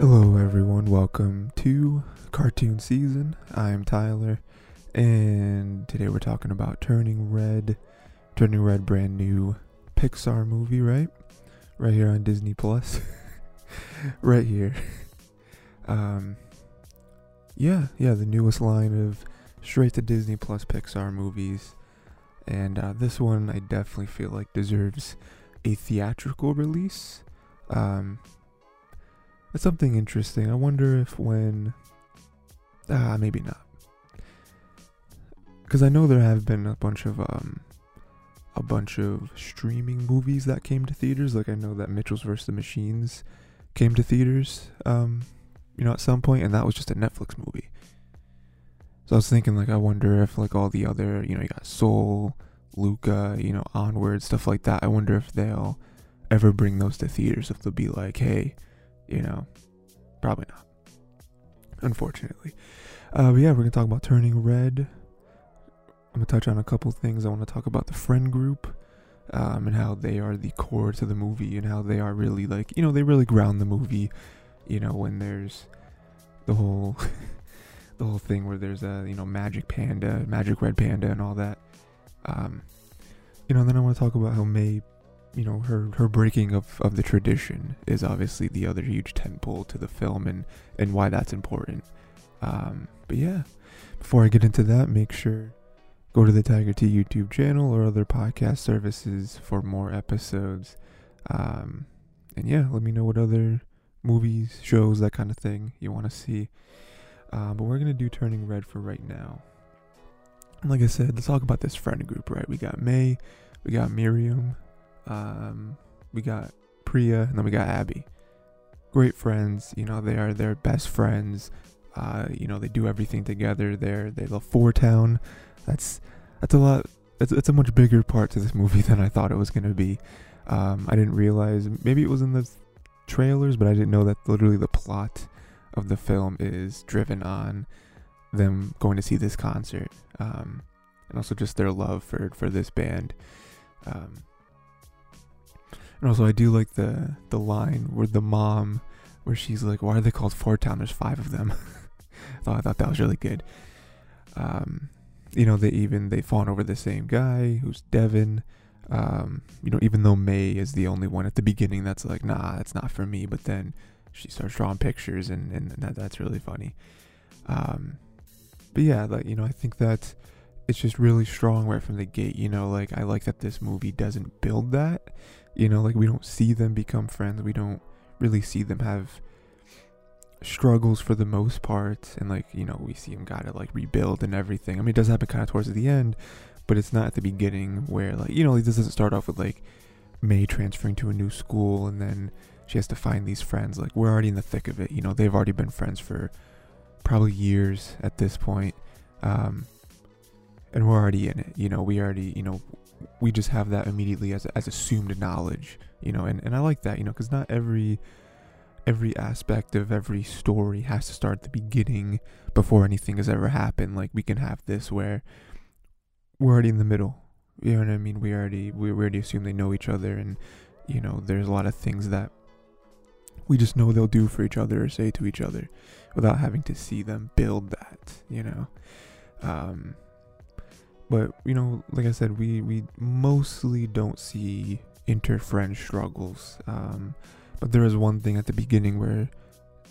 Hello, everyone. Welcome to cartoon season. I'm Tyler, and today we're talking about Turning Red. Turning Red, brand new Pixar movie, right? Right here on Disney Plus. right here. Um, yeah, yeah, the newest line of straight to Disney Plus Pixar movies. And uh, this one I definitely feel like deserves a theatrical release. Um, it's something interesting. I wonder if when. Ah, maybe not. Because I know there have been a bunch of um, a bunch of streaming movies that came to theaters. Like I know that Mitchells vs. the Machines came to theaters, um, you know, at some point, and that was just a Netflix movie. So I was thinking, like, I wonder if like all the other, you know, you got Soul, Luca, you know, Onward, stuff like that. I wonder if they'll ever bring those to theaters. If they'll be like, hey, you know, probably not. Unfortunately. Uh, but yeah, we're gonna talk about turning red. I'm gonna touch on a couple things. I want to talk about the friend group, um, and how they are the core to the movie, and how they are really like, you know, they really ground the movie. You know, when there's the whole, the whole thing where there's a you know magic panda, magic red panda, and all that. Um, you know, then I want to talk about how Mei you know her her breaking of, of the tradition is obviously the other huge tentpole to the film and and why that's important. Um, but yeah before i get into that make sure go to the tiger t youtube channel or other podcast services for more episodes. Um, and yeah let me know what other movies shows that kind of thing you want to see. Uh, but we're gonna do turning red for right now. Like i said let's talk about this friend group right? We got Mei we got miriam um, we got Priya, and then we got Abby. Great friends, you know, they are their best friends. Uh, you know, they do everything together. They're they love Four Town. That's that's a lot. It's it's a much bigger part to this movie than I thought it was gonna be. Um, I didn't realize maybe it was in the trailers, but I didn't know that literally the plot of the film is driven on them going to see this concert, um, and also just their love for for this band. Um, and also, I do like the the line where the mom, where she's like, "Why are they called Four Town? There's five of them." so I thought that was really good. Um, you know, they even they fawn over the same guy who's Devon. Um, you know, even though Mei is the only one at the beginning that's like, "Nah, that's not for me," but then she starts drawing pictures, and and that that's really funny. Um, but yeah, like you know, I think that it's just really strong right from the gate. You know, like I like that this movie doesn't build that you know, like we don't see them become friends. We don't really see them have struggles for the most part. And like, you know, we see them gotta like rebuild and everything. I mean, it does happen kind of towards the end, but it's not at the beginning where like, you know, like, this doesn't start off with like Mei transferring to a new school and then she has to find these friends. Like, we're already in the thick of it. You know, they've already been friends for probably years at this point. Um, and we're already in it. You know, we already, you know, we just have that immediately as as assumed knowledge, you know, and and I like that, you know, because not every every aspect of every story has to start at the beginning before anything has ever happened. Like we can have this where we're already in the middle. You know what I mean? We already we already assume they know each other, and you know, there's a lot of things that we just know they'll do for each other or say to each other without having to see them build that. You know. Um, but you know, like I said, we we mostly don't see inter-friend struggles. Um, but there is one thing at the beginning where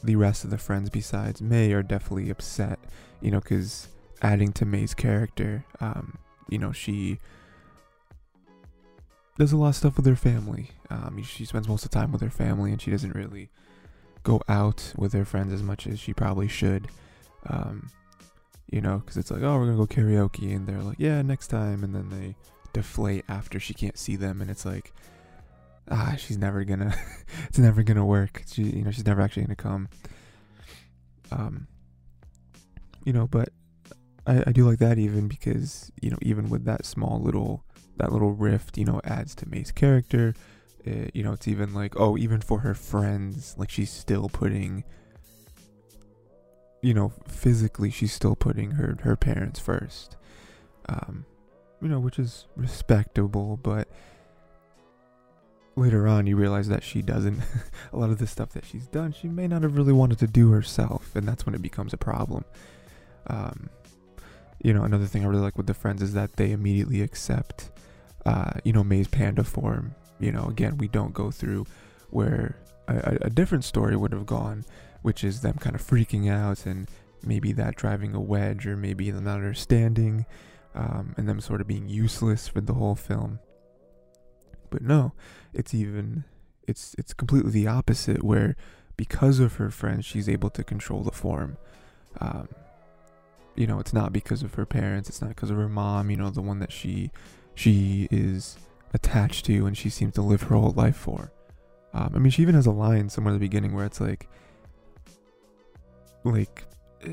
the rest of the friends, besides Mei, are definitely upset. You know, because adding to Mei's character, um, you know, she does a lot of stuff with her family. Um, she spends most of the time with her family, and she doesn't really go out with her friends as much as she probably should. Um, you know, because it's like, oh, we're gonna go karaoke, and they're like, yeah, next time, and then they deflate after she can't see them, and it's like, ah, she's never gonna, it's never gonna work. She, you know, she's never actually gonna come. Um, you know, but I, I do like that even because you know, even with that small little that little rift, you know, adds to Mei's character. It, you know, it's even like, oh, even for her friends, like she's still putting you know, physically she's still putting her her parents first. Um, you know, which is respectable, but later on you realize that she doesn't. A lot of the stuff that she's done she may not have really wanted to do herself and that's when it becomes a problem. Um, you know another thing i really like with the friends is that they immediately accept uh, you know Mei's panda form. You know again we don't go through where a, a different story would have gone which is them kind of freaking out and maybe that driving a wedge or maybe them not understanding um, and them sort of being useless for the whole film. But no it's even it's it's completely the opposite where because of her friends she's able to control the form. Um, you know it's not because of her parents it's not because of her mom you know the one that she she is attached to and she seems to live her whole life for. Um, i mean she even has a line somewhere in the beginning where it's like like uh,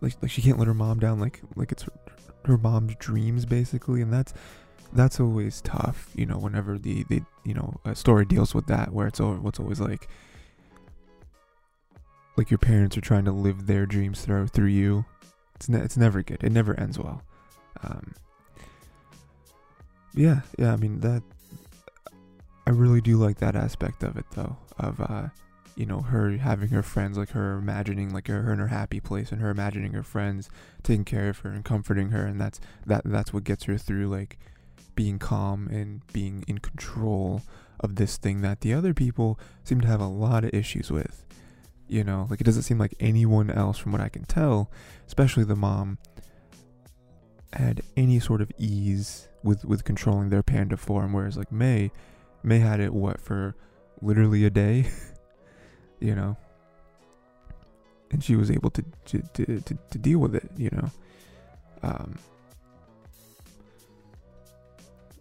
like like she can't let her mom down like like it's her, her mom's dreams basically and that's that's always tough, you know, whenever the, the you know, a story deals with that where it's over what's always like like your parents are trying to live their dreams through through you. It's ne- it's never good. It never ends well. Um Yeah, yeah, I mean that I really do like that aspect of it though of uh you know her having her friends like her imagining like her, in her happy place and her imagining her friends taking care of her and comforting her and that's that that's what gets her through like being calm and being in control of this thing that the other people seem to have a lot of issues with. You know, like it doesn't seem like anyone else, from what I can tell, especially the mom, had any sort of ease with with controlling their panda form. Whereas like Mei, Mei had it what for literally a day, you know, and she was able to to to, to, to deal with it. You know, um,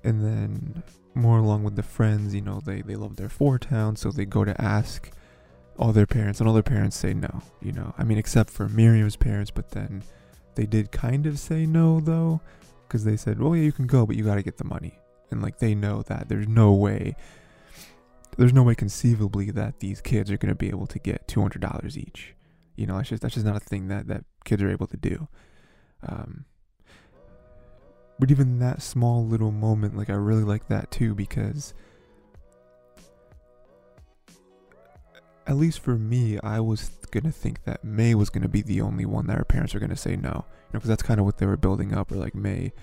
and then more along with the friends, you know, they, they love their four towns, so they go to ask all their parents, and all their parents say no, you know. I mean, except for Miriam's parents, but then they did kind of say no, though, because they said, well, yeah, you can go, but you gotta get the money. And, like, they know that there's no way, there's no way conceivably that these kids are gonna be able to get $200 each. You know, that's just, that's just not a thing that, that kids are able to do. Um, but even that small little moment, like I really like that too because at least for me, I was gonna think that Mei was gonna be the only one that her parents are gonna say no. You know, because that's kind of what they were building up. Or like Mei,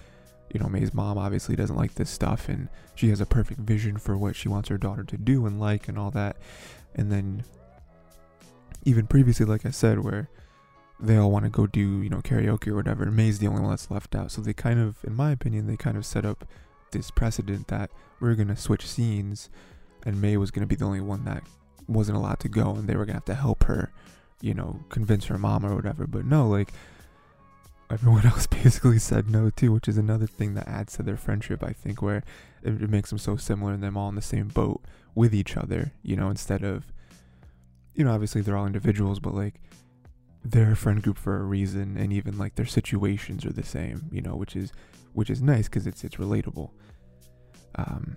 you know, Mei's mom obviously doesn't like this stuff, and she has a perfect vision for what she wants her daughter to do and like and all that. And then, even previously, like I said, where they all want to go do, you know, karaoke or whatever. Mei's the only one that's left out. So they kind of, in my opinion, they kind of set up this precedent that we're going to switch scenes and Mei was going to be the only one that wasn't allowed to go and they were going to have to help her, you know, convince her mom or whatever. But no, like, everyone else basically said no too, which is another thing that adds to their friendship, I think, where it, it makes them so similar and them all in the same boat with each other, you know, instead of, you know, obviously they're all individuals, but like, they're a friend group for a reason and even like their situations are the same you know which is which is nice because it's it's relatable. Um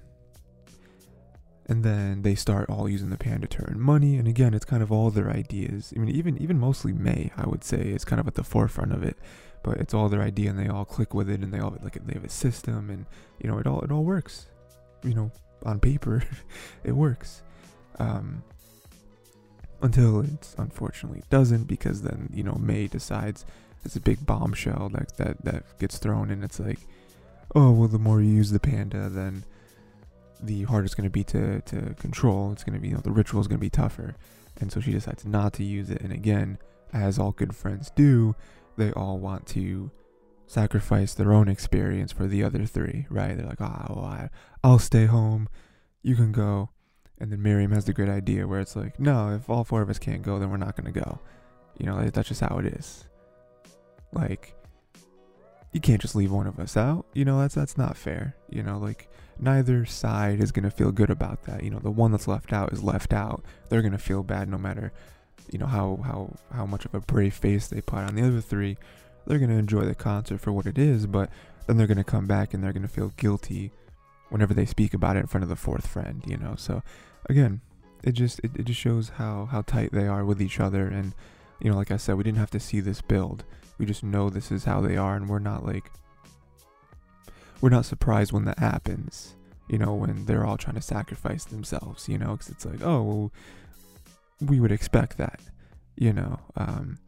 and then they start all using the panda to earn money and again it's kind of all their ideas. I mean even even mostly Mei i would say is kind of at the forefront of it but it's all their idea and they all click with it and they all like they have a system and you know it all it all works. You know on paper it works. Um until it unfortunately doesn't because then you know Mei decides it's a big bombshell that that that gets thrown and it's like oh well the more you use the panda then the harder it's going to be to to control. It's going to be you know the ritual is going to be tougher. And so she decides not to use it. And again as all good friends do they all want to sacrifice their own experience for the other three right they're like oh well, I, I'll stay home you can go and then Miriam has the great idea where it's like, no, if all four of us can't go, then we're not going to go. You know, that's just how it is. Like, you can't just leave one of us out. You know, that's that's not fair. You know, like neither side is gonna feel good about that. You know, the one that's left out is left out. They're gonna feel bad no matter, you know, how how how much of a brave face they put on. The other three, they're gonna enjoy the concert for what it is, but then they're gonna come back and they're gonna feel guilty whenever they speak about it in front of the fourth friend, you know. So again, it just it, it just shows how how tight they are with each other and you know, like I said, we didn't have to see this build. We just know this is how they are and we're not like we're not surprised when that happens. you know, when they're all trying to sacrifice themselves, you know, because it's like, oh, well, we would expect that, you know. Um,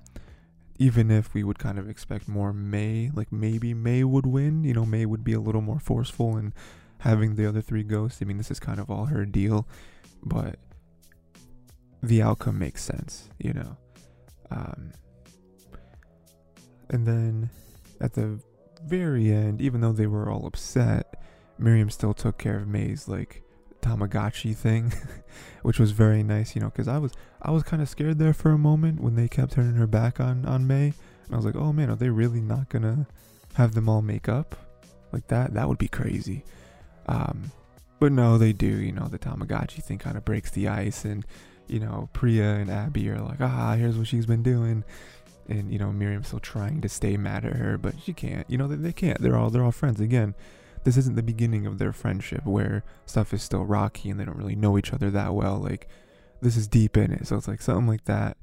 even if we would kind of expect more Mei, like maybe Mei would win, you know, Mei would be a little more forceful and having the other three ghosts. I mean, this is kind of all her deal, but the outcome makes sense, you know. Um, and then at the very end, even though they were all upset, Miriam still took care of Mei's like Tamagotchi thing, which was very nice, you know, because I was I was kind of scared there for a moment when they kept turning her back on on Mei, and I was like, oh man, are they really not gonna have them all make up like that? That would be crazy. Um, but no, they do. You know, the Tamagotchi thing kind of breaks the ice, and you know, Priya and Abby are like, ah, here's what she's been doing, and you know, Miriam's still trying to stay mad at her, but she can't. You know, they, they can't. They're all they're all friends again. This isn't the beginning of their friendship where stuff is still rocky and they don't really know each other that well. Like, this is deep in it, so it's like something like that.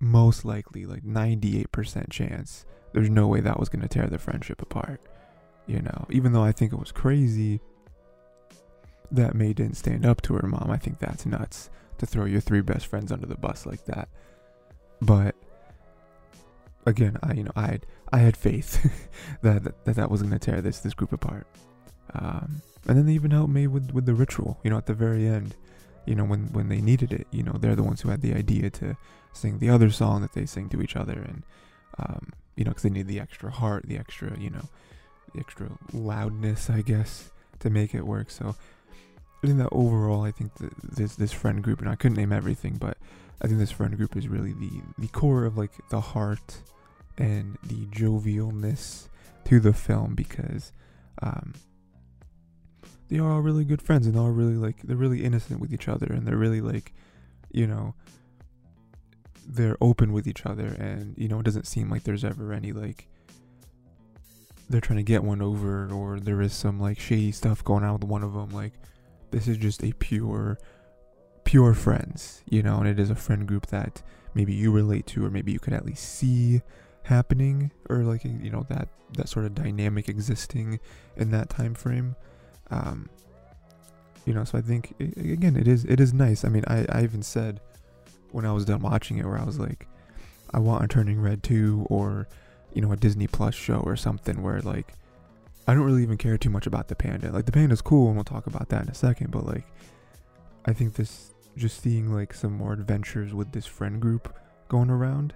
Most likely, like 98% chance, there's no way that was gonna tear the friendship apart you know, even though I think it was crazy that Mei didn't stand up to her mom. I think that's nuts to throw your three best friends under the bus like that. But again, I you know I had I had faith that, that that was gonna tear this this group apart. Um, and then they even helped me with with the ritual. You know, at the very end, you know when when they needed it. You know, they're the ones who had the idea to sing the other song that they sing to each other, and um, you know, because they need the extra heart, the extra you know the extra loudness, I guess, to make it work. So I think that overall, I think that this this friend group, and I couldn't name everything, but I think this friend group is really the the core of like the heart and the jovialness to the film because um, they are all really good friends and all really like they're really innocent with each other and they're really like you know they're open with each other and you know it doesn't seem like there's ever any like they're trying to get one over or there is some like shady stuff going on with one of them like this is just a pure pure friends you know and it is a friend group that maybe you relate to or maybe you could at least see happening or like you know that that sort of dynamic existing in that time frame um you know so i think again it is it is nice i mean i i even said when i was done watching it where i was like i want a turning red 2 or you know, a Disney Plus show or something where like I don't really even care too much about the panda. Like the panda's cool and we'll talk about that in a second, but like I think this just seeing like some more adventures with this friend group going around,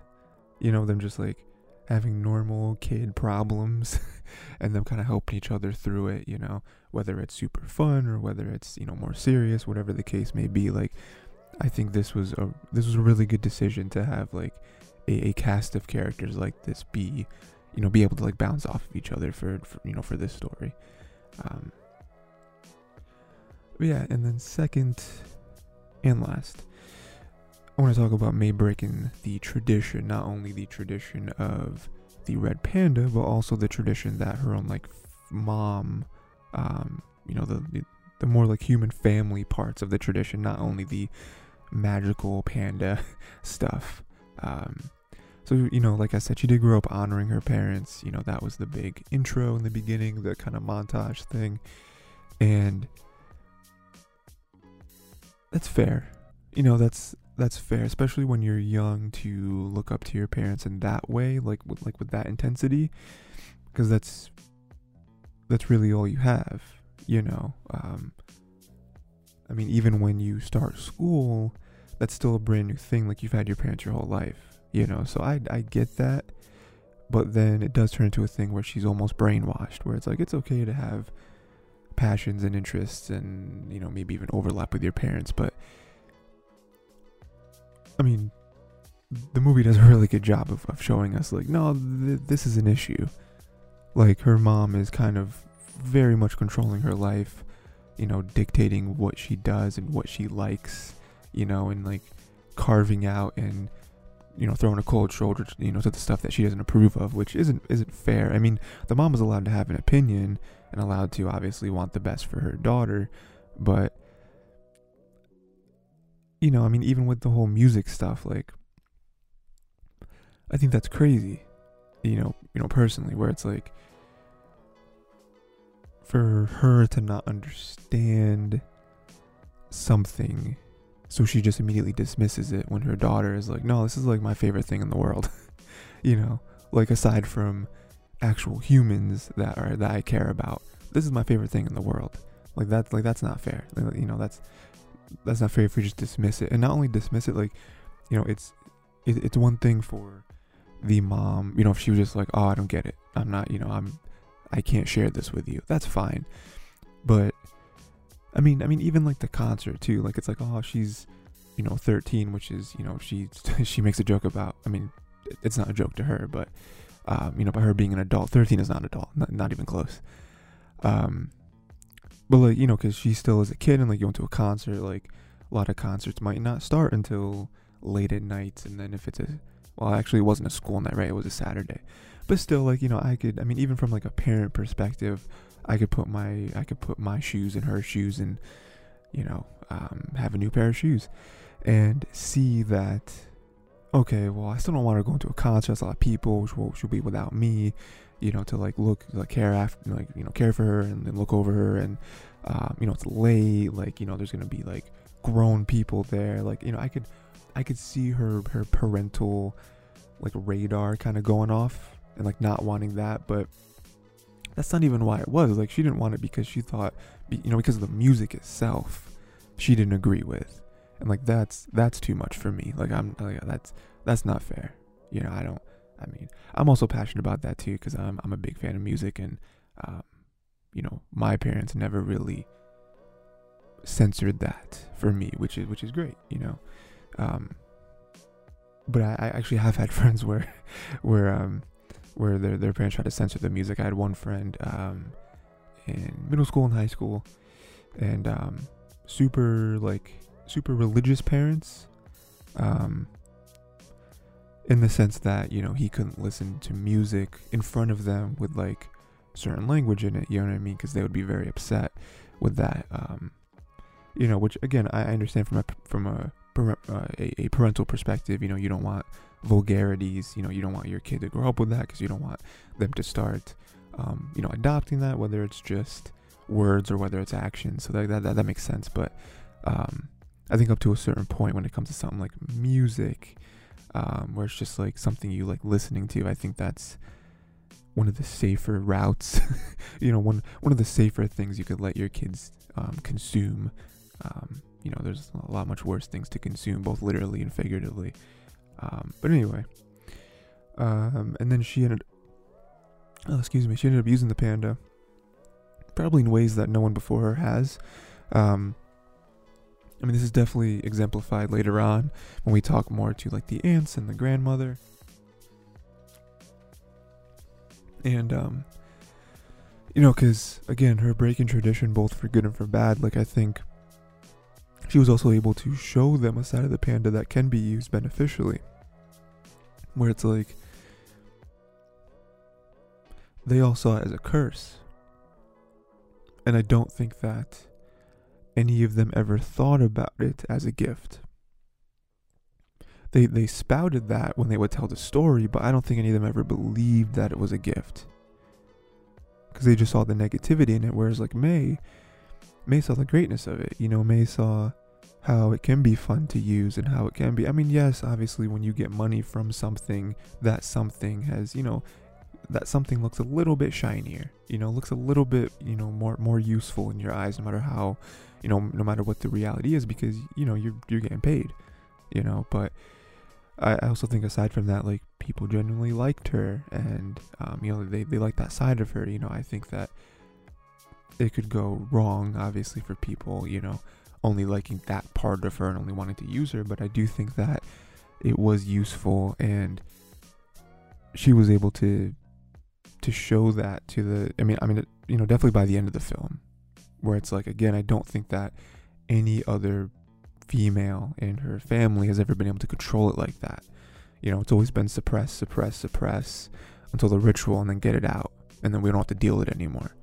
you know, them just like having normal kid problems and them kind of helping each other through it, you know, whether it's super fun or whether it's, you know, more serious, whatever the case may be. Like I think this was a this was a really good decision to have like a, a cast of characters like this be you know be able to like bounce off of each other for, for you know for this story um yeah and then second and last i want to talk about Mei breaking the tradition not only the tradition of the red panda but also the tradition that her own like mom um you know the, the the more like human family parts of the tradition not only the magical panda stuff um so, you know, like I said, she did grow up honoring her parents. You know, that was the big intro in the beginning, the kind of montage thing. And that's fair. You know, that's that's fair, especially when you're young to look up to your parents in that way, like with like with that intensity, because that's that's really all you have, you know. Um, I mean, even when you start school, that's still a brand new thing. Like you've had your parents your whole life you know so i i get that but then it does turn into a thing where she's almost brainwashed where it's like it's okay to have passions and interests and you know maybe even overlap with your parents but i mean the movie does a really good job of, of showing us like no th- this is an issue. Like her mom is kind of very much controlling her life you know dictating what she does and what she likes you know and like carving out and you know, throwing a cold shoulder, you know, to the stuff that she doesn't approve of, which isn't isn't fair. I mean, the mom is allowed to have an opinion and allowed to obviously want the best for her daughter, but you know, I mean, even with the whole music stuff, like, I think that's crazy. You know, you know, personally, where it's like, for her to not understand something so she just immediately dismisses it when her daughter is like no this is like my favorite thing in the world. You know like aside from actual humans that are that I care about this is my favorite thing in the world. Like that's like that's not fair. You know that's that's not fair if you just dismiss it. And not only dismiss it like you know it's it, it's one thing for the mom you know if she was just like oh I don't get it. I'm not you know I'm I can't share this with you. That's fine. But I mean, I mean, even like the concert too. Like it's like, oh, she's, you know, 13, which is, you know, she she makes a joke about. I mean, it's not a joke to her, but, um, you know, by her being an adult, 13 is not an adult, not, not even close. Um, but like you know, because she still is a kid and like going to a concert, like a lot of concerts might not start until late at night, and then if it's a well, actually, it wasn't a school night, right? It was a Saturday, but still, like you know, I could, I mean, even from like a parent perspective I could put my I could put my shoes in her shoes and you know um, have a new pair of shoes and see that okay well I still don't want to go into a concert. There's a lot of people which will should be without me you know to like look like care after like you know care for her and then look over her and um, you know it's late like you know there's gonna be like grown people there. Like you know I could I could see her her parental like radar kind of going off and like not wanting that but that's not even why it was. Like she didn't want it because she thought, you know, because of the music itself, she didn't agree with, and like that's that's too much for me. Like I'm like that's that's not fair. You know, I don't. I mean, I'm also passionate about that too because I'm I'm a big fan of music and, um, you know, my parents never really censored that for me, which is which is great. You know, um, but I, I actually have had friends where, where um, where their their parents tried to censor the music. I had one friend um, in middle school and high school, and um, super like super religious parents, um, in the sense that you know he couldn't listen to music in front of them with like certain language in it. You know what I mean? Because they would be very upset with that. Um, you know, which again I understand from a from a a, a parental perspective. You know, you don't want vulgarities. You know, you don't want your kid to grow up with that because you don't want them to start, um, you know, adopting that, whether it's just words or whether it's action. So that that, that, that makes sense. But um, I think up to a certain point, when it comes to something like music, um, where it's just like something you like listening to, I think that's one of the safer routes. you know, one one of the safer things you could let your kids um, consume. Um, you know, there's a lot much worse things to consume, both literally and figuratively. Um, but anyway, um, and then she ended, oh, excuse me, she ended up using the panda, probably in ways that no one before her has. Um, I mean, this is definitely exemplified later on when we talk more to like the aunts and the grandmother. And, um, you know, because again, her breaking tradition, both for good and for bad, like I think she was also able to show them a side of the panda that can be used beneficially. Where it's like, they all saw it as a curse. And I don't think that any of them ever thought about it as a gift. They, they spouted that when they would tell the story, but I don't think any of them ever believed that it was a gift. Because they just saw the negativity in it, whereas, like, Mei, Mei saw the greatness of it. You know, Mei saw how it can be fun to use and how it can be. I mean, yes, obviously, when you get money from something, that something has, you know, that something looks a little bit shinier. You know, looks a little bit, you know, more more useful in your eyes, no matter how, you know, no matter what the reality is, because you know you're you're getting paid. You know, but I, I also think aside from that, like people genuinely liked her, and um, you know, they they like that side of her. You know, I think that it could go wrong, obviously, for people, you know, only liking that part of her and only wanting to use her, but I do think that it was useful and she was able to to show that to the I mean I mean you know definitely by the end of the film where it's like again I don't think that any other female in her family has ever been able to control it like that. You know, it's always been suppress, suppress, suppress until the ritual and then get it out and then we don't have to deal with it anymore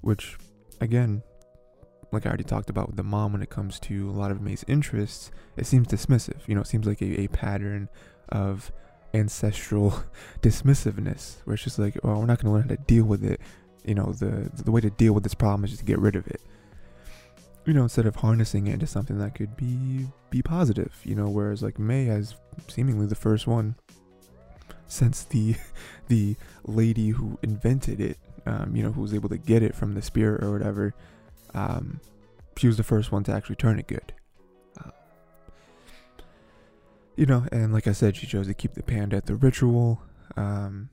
which again like I already talked about with the mom when it comes to a lot of Mei's interests, it seems dismissive. You know, it seems like a, a pattern of ancestral dismissiveness where it's just like, oh, we're not going to learn how to deal with it. you know, the the way to deal with this problem is just to get rid of it. You know, instead of harnessing it into something that could be be positive. You know, whereas like Mei has seemingly the first one since the the lady who invented it, um, you know, who was able to get it from the spirit or whatever. Um, she was the first one to actually turn it good. Uh, you know, and like I said, she chose to keep the panda at the ritual um,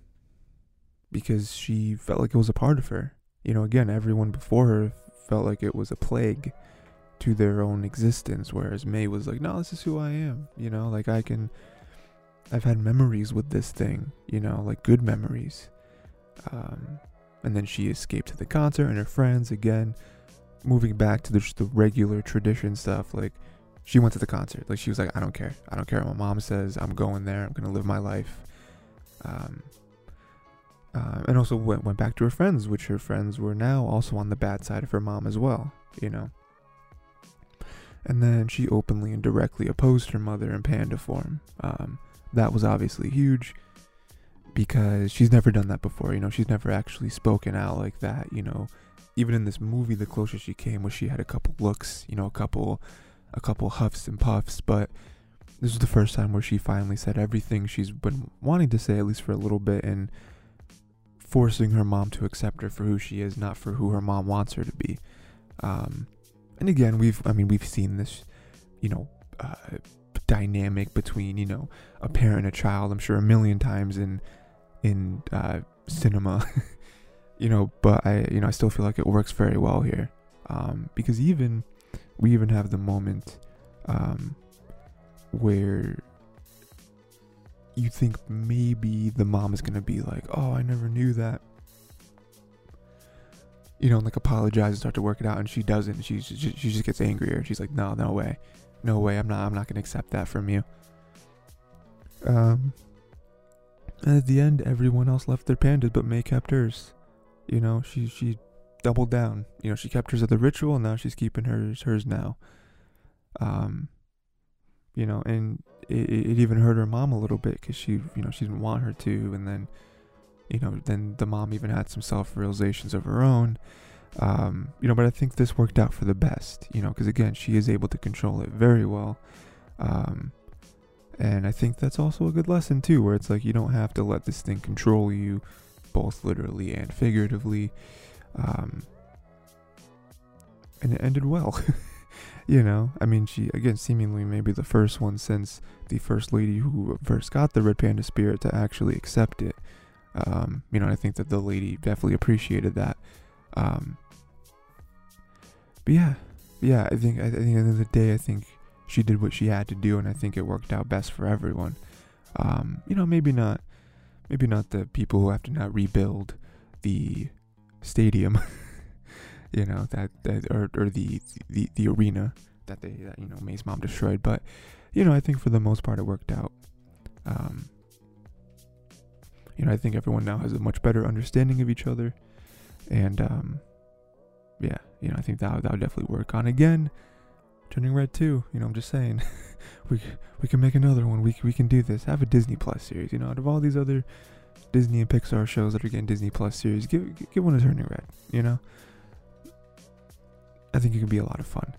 because she felt like it was a part of her. You know, again, everyone before her felt like it was a plague to their own existence, whereas Mei was like, no, this is who I am. You know, like I can. I've had memories with this thing, you know, like good memories. Um, and then she escaped to the concert and her friends again moving back to the, the regular tradition stuff, like she went to the concert. Like she was like, I don't care. I don't care what my mom says. I'm going there. I'm gonna live my life. Um, uh, and also went went back to her friends, which her friends were now also on the bad side of her mom as well. You know. And then she openly and directly opposed her mother in panda form. Um, that was obviously huge because she's never done that before. You know, she's never actually spoken out like that. You know, even in this movie, the closest she came was she had a couple looks, you know, a couple, a couple huffs and puffs. But this was the first time where she finally said everything she's been wanting to say, at least for a little bit, and forcing her mom to accept her for who she is, not for who her mom wants her to be. Um, and again, we've, I mean, we've seen this, you know, uh, dynamic between, you know, a parent and a child. I'm sure a million times in, in uh, cinema. you know, but I, you know, I still feel like it works very well here, um, because even we even have the moment um, where you think maybe the mom is gonna be like, "Oh, I never knew that," you know, and like apologize and start to work it out, and she doesn't. She she, she just gets angrier. She's like, "No, no way, no way. I'm not. I'm not gonna accept that from you." Um, and at the end, everyone else left their pandas, but May kept hers. You know, she she doubled down. You know, she kept hers at the ritual, and now she's keeping hers hers now. Um, you know, and it, it even hurt her mom a little bit because she, you know, she didn't want her to, and then, you know, then the mom even had some self realizations of her own. Um, you know, but I think this worked out for the best. You know, because again, she is able to control it very well. Um, and I think that's also a good lesson too, where it's like you don't have to let this thing control you both literally and figuratively. Um, and it ended well. you know, I mean, she, again, seemingly maybe the first one since the first lady who first got the Red Panda spirit to actually accept it. Um, you know, I think that the lady definitely appreciated that. Um, but yeah, yeah, I think, I think at the end of the day, I think she did what she had to do, and I think it worked out best for everyone. Um, you know, maybe not maybe not the people who have to now rebuild the stadium, you know, that, that or, or the, the, the arena that they, that, you know, Mei's mom destroyed. But, you know, I think for the most part it worked out. Um, you know, I think everyone now has a much better understanding of each other. And, um, yeah, you know, I think that, that would definitely work on again. Turning Red too, you know, I'm just saying. we we can make another one. We we can do this. Have a Disney Plus series. You know, out of all these other Disney and Pixar shows that are getting Disney Plus series, give give one a Turning Red. You know, I think it could be a lot of fun.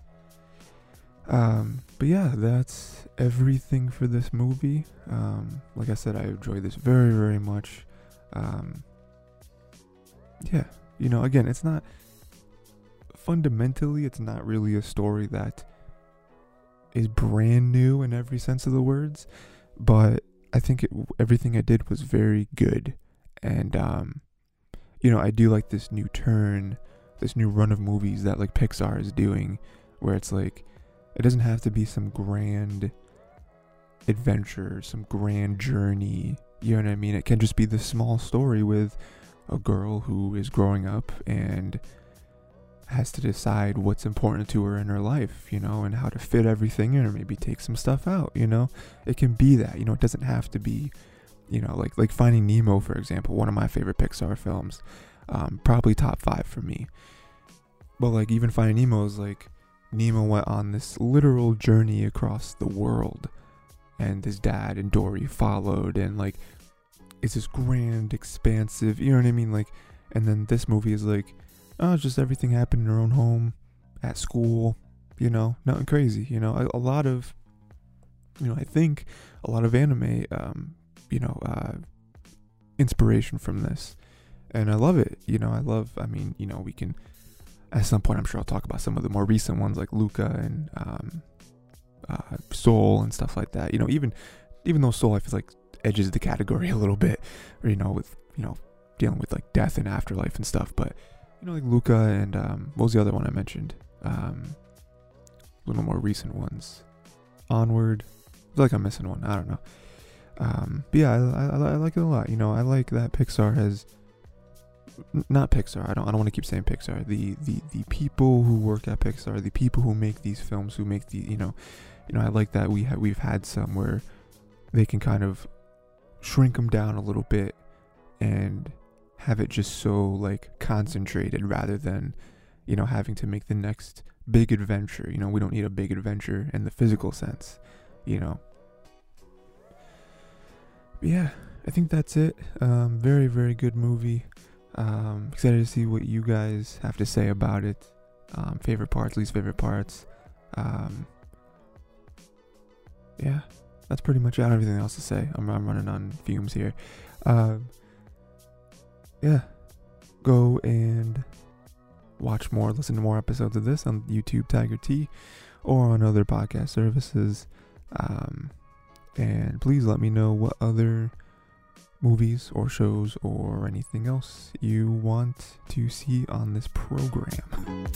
Um, but yeah, that's everything for this movie. Um, like I said, I enjoyed this very very much. Um, yeah, you know, again, it's not fundamentally, it's not really a story that is brand new in every sense of the words, but I think it, everything I did was very good. And, um, you know, I do like this new turn, this new run of movies that like Pixar is doing, where it's like, it doesn't have to be some grand adventure, some grand journey. You know what I mean? It can just be this small story with a girl who is growing up and has to decide what's important to her in her life, you know, and how to fit everything in or maybe take some stuff out, you know. It can be that, you know, it doesn't have to be, you know, like like Finding Nemo for example, one of my favorite Pixar films. Um, probably top 5 for me. But like even Finding Nemo is like Nemo went on this literal journey across the world and his dad and Dory followed and like it's this grand expansive, you know what I mean, like And then this movie is like, it's just everything happened in her own home, at school, you know, nothing crazy. You know, a, a lot of, you know, I think a lot of anime, um, you know, uh, inspiration from this, and I love it. You know, I love. I mean, you know, we can at some point, I'm sure I'll talk about some of the more recent ones like Luca and um, uh, Soul and stuff like that. You know, even even though Soul I feel like edges the category a little bit, or you know, with you know dealing with like death and afterlife and stuff. But you know, like Luca and um, what was the other one I mentioned? Um, little more recent ones. Onward. I feel like I'm missing one. I don't know. Um, but yeah, I, I, I like it a lot. You know, I like that Pixar has not Pixar. I don't. I don't want to keep saying Pixar. The the the people who work at Pixar, the people who make these films, who make the you know, you know, I like that we have we've had some where they can kind of shrink them down a little bit and have it just so like concentrated rather than you know having to make the next big adventure. You know, we don't need a big adventure in the physical sense. You know. But yeah, I think that's it. Um, very very good movie. Um, excited to see what you guys have to say about it. Um, favorite parts, least favorite parts. Um, yeah, that's pretty much it. I don't have anything else to say. I'm, I'm running on fumes here. Um, yeah, go and watch more, listen to more episodes of this on YouTube Tiger T or on other podcast services. Um, and please let me know what other movies or shows or anything else you want to see on this program.